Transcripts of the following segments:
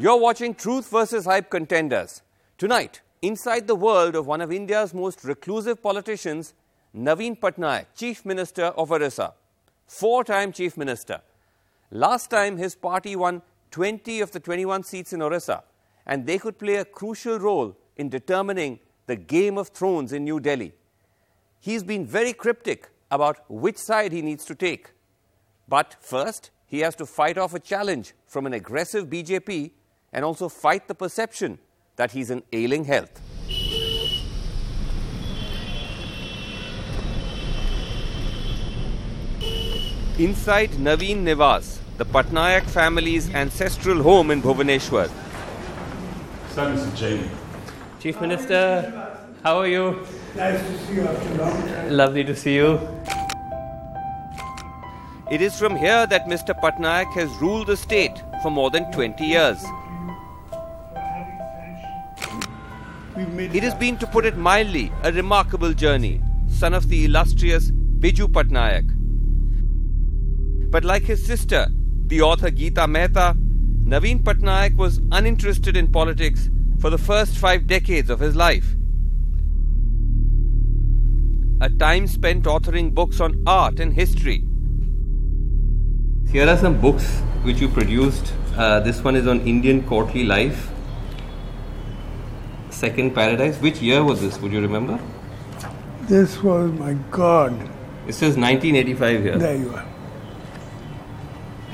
You're watching Truth versus Hype Contenders. Tonight, inside the world of one of India's most reclusive politicians, Naveen Patnaik, Chief Minister of Orissa. Four time Chief Minister. Last time, his party won 20 of the 21 seats in Orissa, and they could play a crucial role in determining the game of thrones in New Delhi. He's been very cryptic about which side he needs to take. But first, he has to fight off a challenge from an aggressive BJP and also fight the perception that he's in ailing health. Inside Naveen Nivas, the Patnaik family's ancestral home in Bhubaneswar. Sir, Mr. Jain. Chief Minister, how are you? Nice to see you after long time. Lovely to see you. It is from here that Mr. Patnaik has ruled the state for more than 20 years. It has been, to put it mildly, a remarkable journey, son of the illustrious Biju Patnaik. But like his sister, the author Gita Mehta, Naveen Patnaik was uninterested in politics for the first five decades of his life. A time spent authoring books on art and history. Here are some books which you produced. Uh, this one is on Indian courtly life. Second Paradise. Which year was this? Would you remember? This was my God. It says 1985 here. There you are.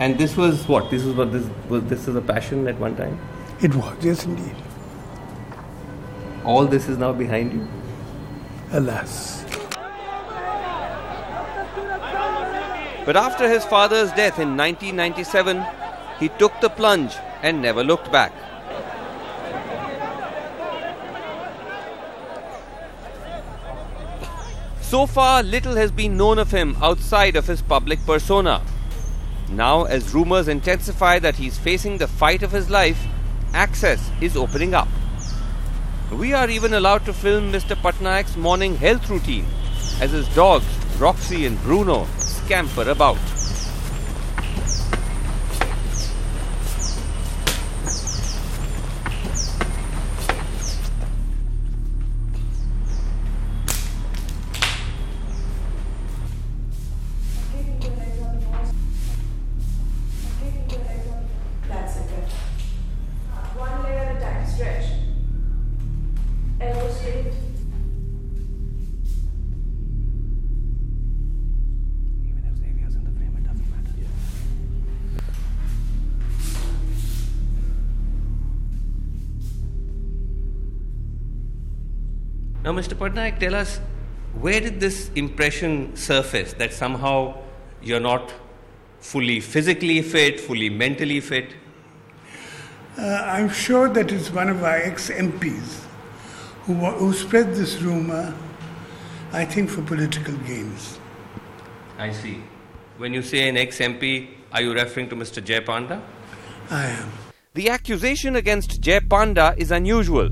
And this was what? This was what this was. This is a passion at one time. It was, yes indeed. All this is now behind you. Alas. But after his father's death in 1997, he took the plunge and never looked back. So far, little has been known of him outside of his public persona. Now, as rumors intensify that he's facing the fight of his life, access is opening up. We are even allowed to film Mr. Patnaik's morning health routine as his dogs, Roxy and Bruno, scamper about. Now, Mr. Patnaik, tell us where did this impression surface that somehow you're not fully physically fit, fully mentally fit? Uh, I'm sure that it's one of our ex MPs who, who spread this rumor, I think, for political gains. I see. When you say an ex MP, are you referring to Mr. Jay Panda? I am. The accusation against Jay Panda is unusual.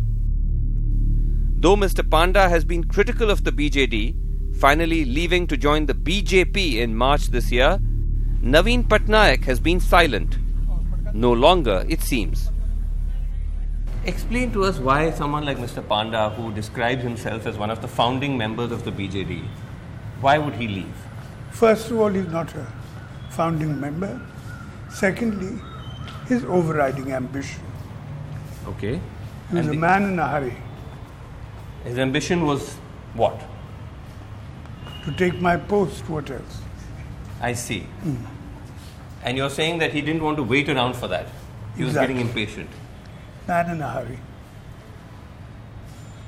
Though Mr. Panda has been critical of the BJD, finally leaving to join the BJP in March this year, Naveen Patnaik has been silent. No longer, it seems. Explain to us why someone like Mr. Panda, who describes himself as one of the founding members of the BJD, why would he leave? First of all, he's not a founding member. Secondly, his overriding ambition. Okay. He was And a the- man in a hurry His ambition was what? to take my post. What else? I see. Hmm. And you're saying that he didn't want to wait around for that. He was getting impatient. Man in a hurry.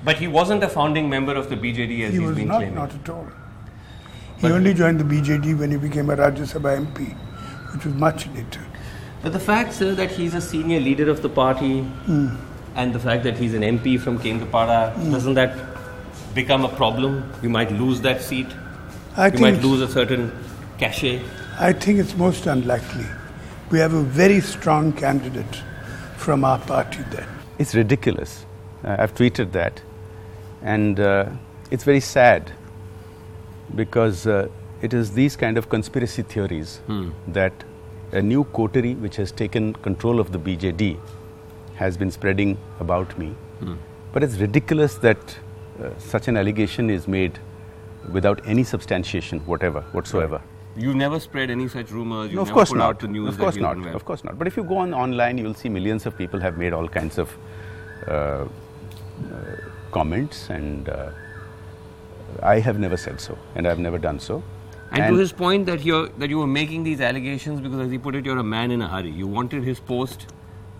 But he wasn't a founding member of the BJD as He he's was been not, claiming. not at all. He only joined the BJD when he became a Rajya Sabha MP, which was much later. But the fact, sir, that he's a senior leader of the party hmm. And the fact that he's an MP from Kendrapara, doesn't that become a problem? You might lose that seat. I you think might lose a certain cachet. I think it's most unlikely. We have a very strong candidate from our party there. It's ridiculous. Uh, I've tweeted that. And uh, it's very sad because uh, it is these kind of conspiracy theories that a new coterie which has taken control of the BJD has been spreading about me. But it's ridiculous that uh, such an allegation is made without any substantiation, whatever, whatsoever. You never spread any such rumors. You No, of never course put not. out the news of course not. Of course not. But if you go on online, you will see millions of people have made all kinds of uh, uh, comments, and uh, I have never said so, and I have never done so. And, to his point that you that you were making these allegations because, as he put it, you're a man in a hurry. You wanted his post.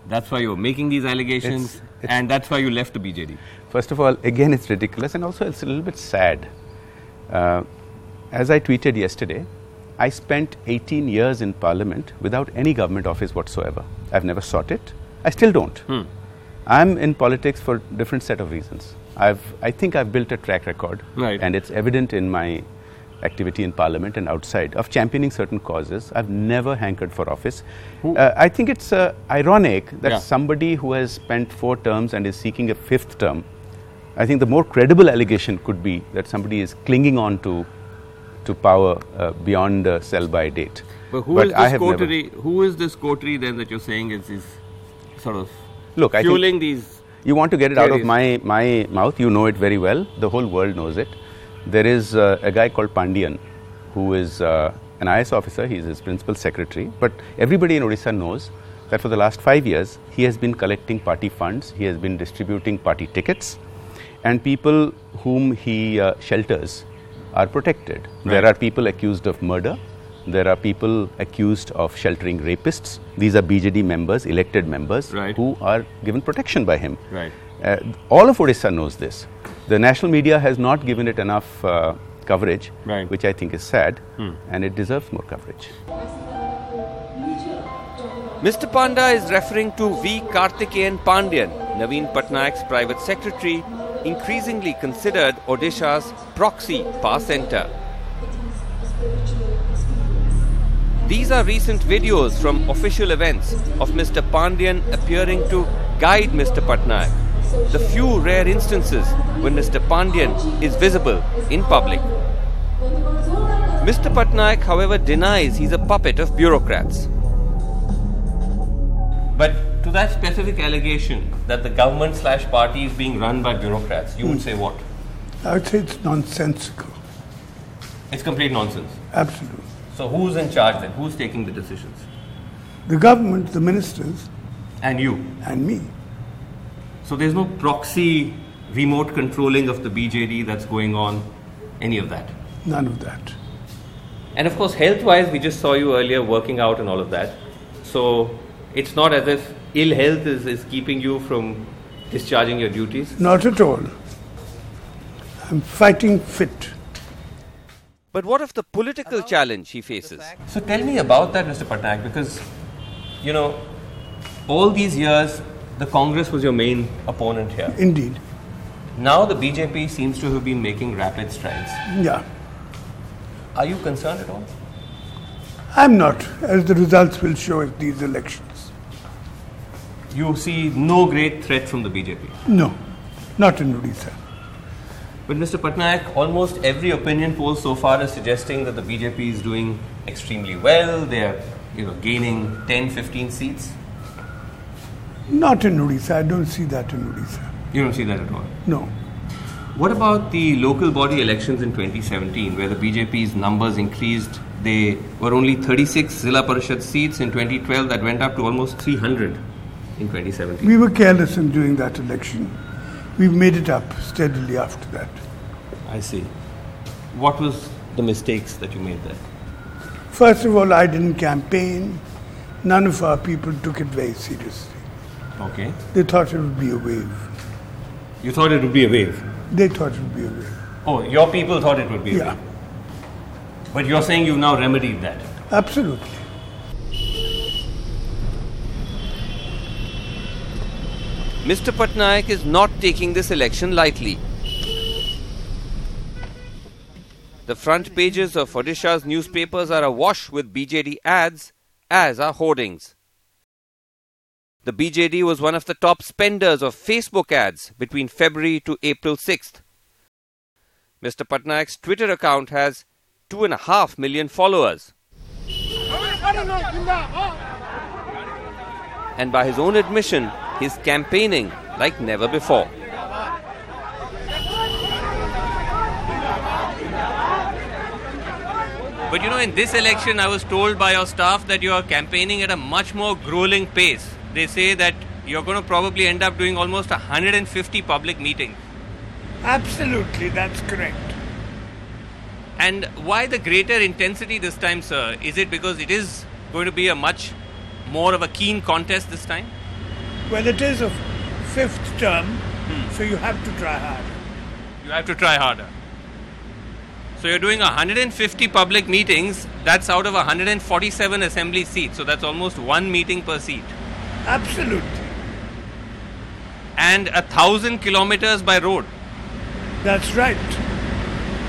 That's why you were making these allegations, It's- it's- and that's why you left the BJD. First of all, again, it's ridiculous, and also it's a little bit sad. Uh, as I tweeted yesterday, I spent 18 years in Parliament without any government office whatsoever. I've never sought it. I still don't. I'm in politics for different set of reasons. I've, I think I've built a track record, Right. and it's evident in my activity in Parliament and outside of championing certain causes. I've never hankered for office. Uh, I think it's uh, ironic that Yeah. somebody who has spent four terms and is seeking a fifth term, I think the more credible allegation could be that somebody is clinging on to, to power uh, beyond uh, sell by date. But who is I this have coterie? Who is this coterie then that you're saying is, is sort of Look, fueling these? you want to get it out of my, my mouth, you know it very well. The whole world knows it. There is uh, a guy called Pandian who is uh, an IS officer, he's his principal secretary. But everybody in Odisha knows that for the last five years, he has been collecting party funds, he has been distributing party tickets, and people whom he uh, shelters are protected. There are people accused of murder. There are people accused of sheltering rapists. These are BJD members, elected members, Right. who are given protection by him. Right. Uh, all of Odisha knows this. The national media has not given it enough uh, coverage, Right. Hmm. which I think is sad, and it deserves more coverage. Mr. Panda is referring to V. Karthikeyan Pandian, Naveen Patnaik's private secretary, increasingly considered Odisha's proxy power center. These are recent videos from official events of Mr. Pandian appearing to guide Mr. Patnaik. The few rare instances when Mr. Pandian is visible in public. Mr. Patnaik, however, denies he's a puppet of bureaucrats. But to that specific allegation that the government slash party is being run by bureaucrats, you would hmm. say what? I would say it's nonsensical. It's complete nonsense. Absolutely. So who's in charge then? Who's taking the decisions? The government, the ministers, And you. and me. So there's no proxy remote controlling of the BJD that's going on, any of that. None of that. And of course, health wise, we just saw you earlier working out and all of that. So it's not as if ill health is, is keeping you from discharging your duties. Not at all. I'm fighting fit. But what of the political challenge he faces? So tell me about that, Mr. Patnaik, because, you know, all these years, the Congress was your main opponent here. Indeed. Now the BJP seems to have been making rapid strides. Yeah. Are you concerned at all? I'm not, as the results will show at these elections. You see no great threat from the BJP. No, not in Odisha. But Mr. Patnaik, almost every opinion poll so far is suggesting that the BJP is doing extremely well. They are, you know, gaining 10, 15 seats. Not in Odisha. I don't see that in Odisha. You don't see that at all. No. What about the local body elections in 2017, where the BJP's numbers increased? They were only 36 Zilla Parishad seats in 2012, that went up to almost 300 in 2017. We were careless in doing that election. We've made it up steadily after that. I see. What was the mistakes that you made there? First of all, I didn't campaign. None of our people took it very seriously. Okay. They thought it would be a wave. You thought it would be a wave. They thought it would be a wave. Oh, your people thought it would be a Yeah, wave. But you're saying you've now remedied that. absolutely. Mr. Patnaik is not taking this election lightly. The front pages of Odisha's newspapers are awash with BJD ads, as are hoardings. The BJD was one of the top spenders of Facebook ads between February to April 6th. Mr. Patnaik's Twitter account has two and a half million followers. And by his own admission, he's campaigning like never before. But you know, in this election, I was told by your staff that you are campaigning at a much more grueling pace. They say that you're going to probably end up doing almost 150 public meetings. Absolutely, that's correct. And why the greater intensity this time, sir? Is it because it is going to be a much more of a keen contest this time? Well, it is a fifth term, hmm. so you have to try hard. You have to try harder. So you're doing 150 public meetings, that's out of 147 assembly seats, so that's almost one meeting per seat. Absolutely. And a thousand kilometers by road. That's right.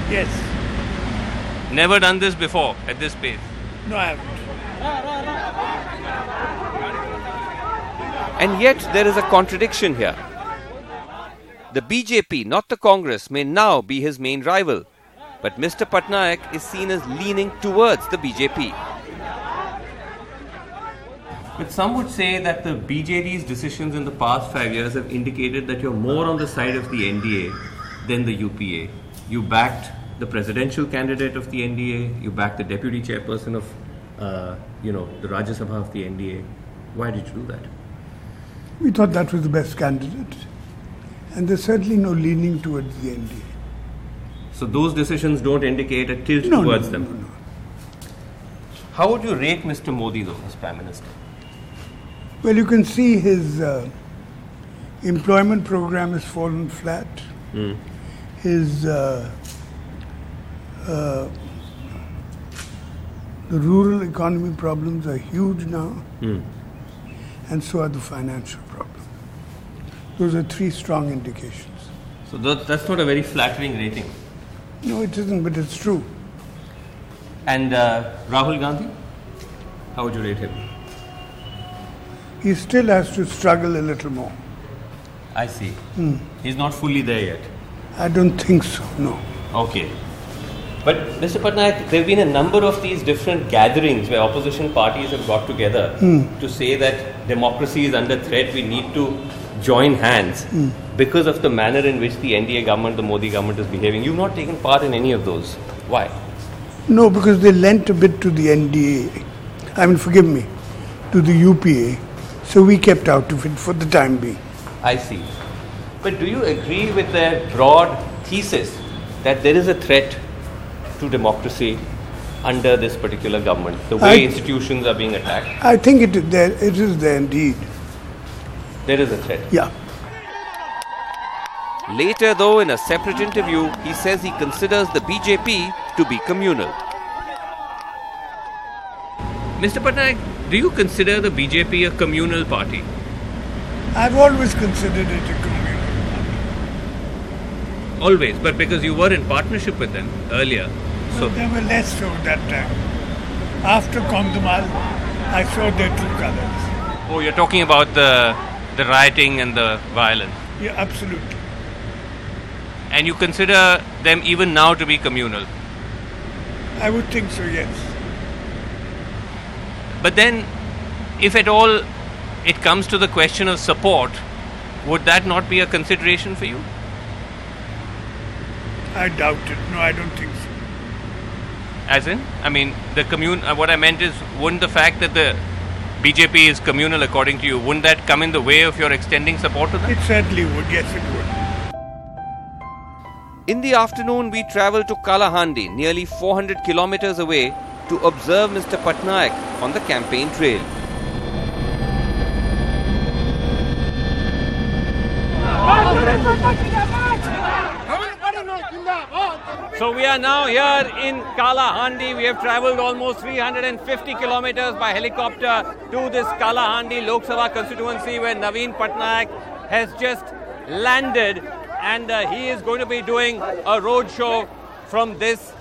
Yes. Never done this before at this pace. No, I haven't. And yet there is a contradiction here. The BJP, not the Congress, may now be his main rival, but Mr. Patnaik is seen as leaning towards the BJP. But some would say that the BJD's decisions in the past five years have indicated that you're more on the side of the NDA than the UPA. You backed the presidential candidate of the NDA, you backed the deputy chairperson of, uh, you know, the Rajya Sabha of the NDA. Why did you do that? We thought that was the best candidate. And there's certainly no leaning towards the NDA. So those decisions don't indicate a tilt No, towards no, them. no, no. How would you rate Mr. Modi though as Prime Minister? Well, you can see his uh, employment program has fallen flat. His uh, uh, the rural economy problems are huge now, and so are the financial problems. Those are three strong indications. So that, that's not a very flattering rating. No, it isn't, but it's true. And uh, Rahul Gandhi, how would you rate him? He still has to struggle a little more. I see. Hmm. He's not fully there yet. I don't think so. No. Okay. But Mr. Patnaik, there have been a number of these different gatherings where opposition parties have got together hmm. to say that democracy is under threat. We need to join hands hmm. because of the manner in which the NDA government, the Modi government, is behaving. You've not taken part in any of those. Why? No, because they lent a bit to the NDA. I mean, forgive me, to the UPA. So we kept out of it for the time being. I see. But do you agree with their broad thesis that there is a threat to democracy under this particular government? The way I- institutions are being attacked, I think it is there. It is there indeed. there is a threat. Yeah. Later, though, in a separate interview, he says he considers the BJP to be communal. Mr. Patnaik, do you consider the BJP a communal party? I've always considered it a communal. Party. Always, but because you were in partnership with them earlier. So, there were less so that time. After Kandhamal, I saw their true colors. oh, you're talking about the the rioting and the violence, Yeah, absolutely. and you consider them even now to be communal. I would think so, yes. But then, if at all it comes to the question of support, would that not be a consideration for you? I doubt it. No, I don't think so. As in, I mean, the commune. Uh, what I meant is, wouldn't the fact that the BJP is communal, according to you, wouldn't that come in the way of your extending support to them? It certainly would. Yes, it would. In the afternoon, we traveled to Kalahandi, nearly 400 kilometers away, to observe Mr. Patnaik on the campaign trail. So we are now here in Kalahandi. We have traveled almost 350 kilometers by helicopter to this Kalahandi Lok Sabha constituency where Naveen Patnaik has just landed and uh, he is going to be doing a road show from this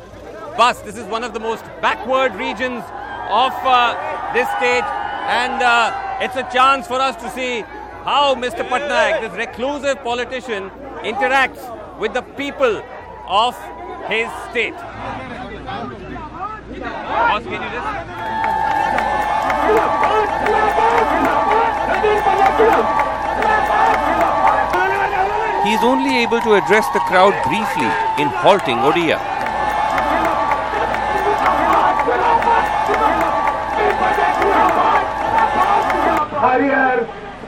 bus. This is one of the most backward regions of uh, this state and uh, it's a chance for us to see how Mr. Patnaik, this reclusive politician, interacts with the people of his state. Boss, can you just? he is only able to address the crowd briefly in halting Odia.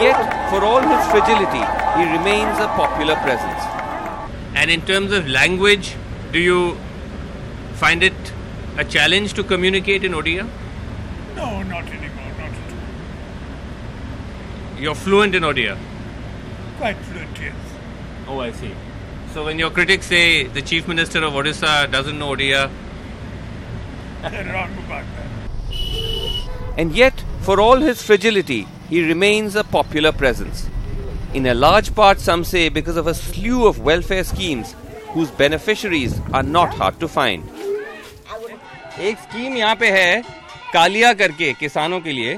yet, for all his fragility, he remains a popular presence. And in terms of language, do you find it a challenge to communicate in Odia? No, not anymore, not at all. You're fluent in Odia. Quite fluent, yes. Oh, I see. So when your critics say the chief minister of Odisha doesn't know Odia, They're wrong about that. and yet, for all his fragility, he remains a popular presence. In a large part, some say, because of a slew of welfare schemes whose beneficiaries are not hard to find. एक scheme यहाँ पे है कालिया करके किसानों के लिए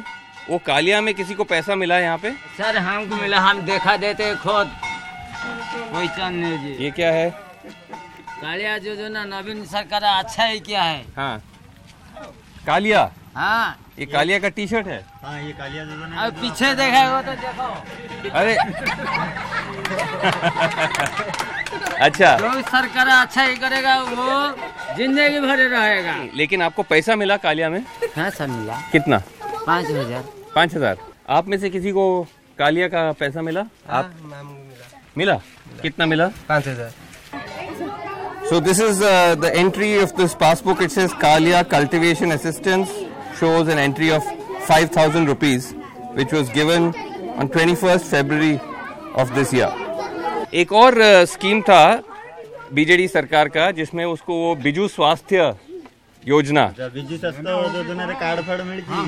वो कालिया में किसी को पैसा मिला है यहाँ पे सर हमको मिला हम देखा देते खुद कोई चंद नहीं जी ये क्या है कालिया योजना नवीन सरकार अच्छा ही क्या है हाँ कालिया हाँ। ये कालिया का टी शर्ट है अब पीछे देखा हो तो देखो। अरे। अच्छा। जो सरकार अच्छा ही करेगा वो ज़िंदगी भर रहेगा। लेकिन आपको पैसा मिला कालिया में? हाँ सर मिला। कितना? पाँच हज़ार। पाँच हज़ार। आप में से किसी को कालिया का पैसा मिला? आप? मिला? कितना मिला? पाँच हज़ार। So this is uh, the entry of this passbook. It says Kalia Cultivation Assistance. shows an entry of 5,000 rupees, which was given on 21st February of this year. एक और uh, स्कीम था बीजेडी सरकार का जिसमें उसको वो बिजू स्वास्थ्य योजना कार्ड हाँ,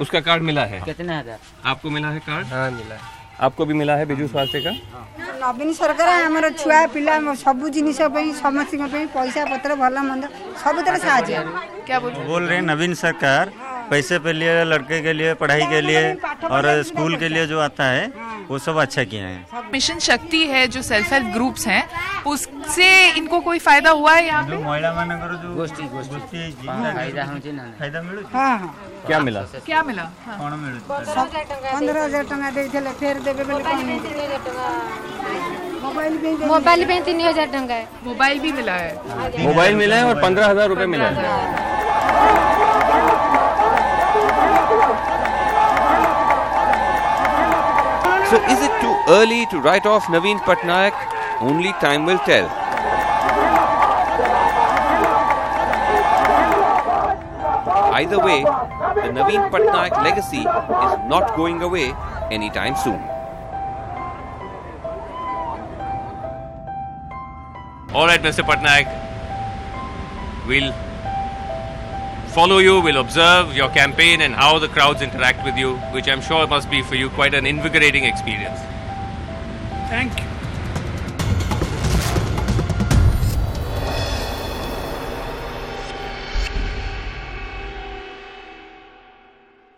उसका कार्ड मिला है? कितना आपको मिला है कार्ड? हाँ मिला है। आपको भी मिला है बिजू स्वास्थ्य का ନବୀନ ସରକାର ଆମର ଛୁଆ ପିଲା ସବୁ ଜିନିଷ ପାଇଁ ସମସ୍ତଙ୍କ ପାଇଁ ପଇସା ପତ୍ର ଭଲ ମନ୍ଦ ସବୁଥିରେ ସାହାଯ୍ୟ बोल रहे हैं नवीन सरकार पैसे पे लिए लड़के के लिए पढ़ाई के लिए और स्कूल के लिए जो आता है वो सब अच्छा किए हैं मिशन शक्ति है जो सेल्फ हेल्प ग्रुप्स हैं उससे इनको कोई फ़ायदा हुआ है यहाँ महिला मान करो जो गोष्ठी गोष्ठी फ़ायदा हम जी ना फ़ायदा हाँ हाँ क्या मिला? क्या मिला? कौन पंद्रह हज़ार टका देते फेर देवे मोबाइल भी मोबाइल भी तीन हज़ार टका है मोबाइल भी मिला है मोबाइल मिला है और पंद्रह हज़ार रूपए मिला है So is it too early to write off Naveen Patnaik? Only time will tell. Either way, the Naveen Patnaik legacy is not going away anytime soon. All right, Mr. Patnaik. We'll follow you, we'll observe your campaign and how the crowds interact with you, which I'm sure must be for you quite an invigorating experience. Thank you.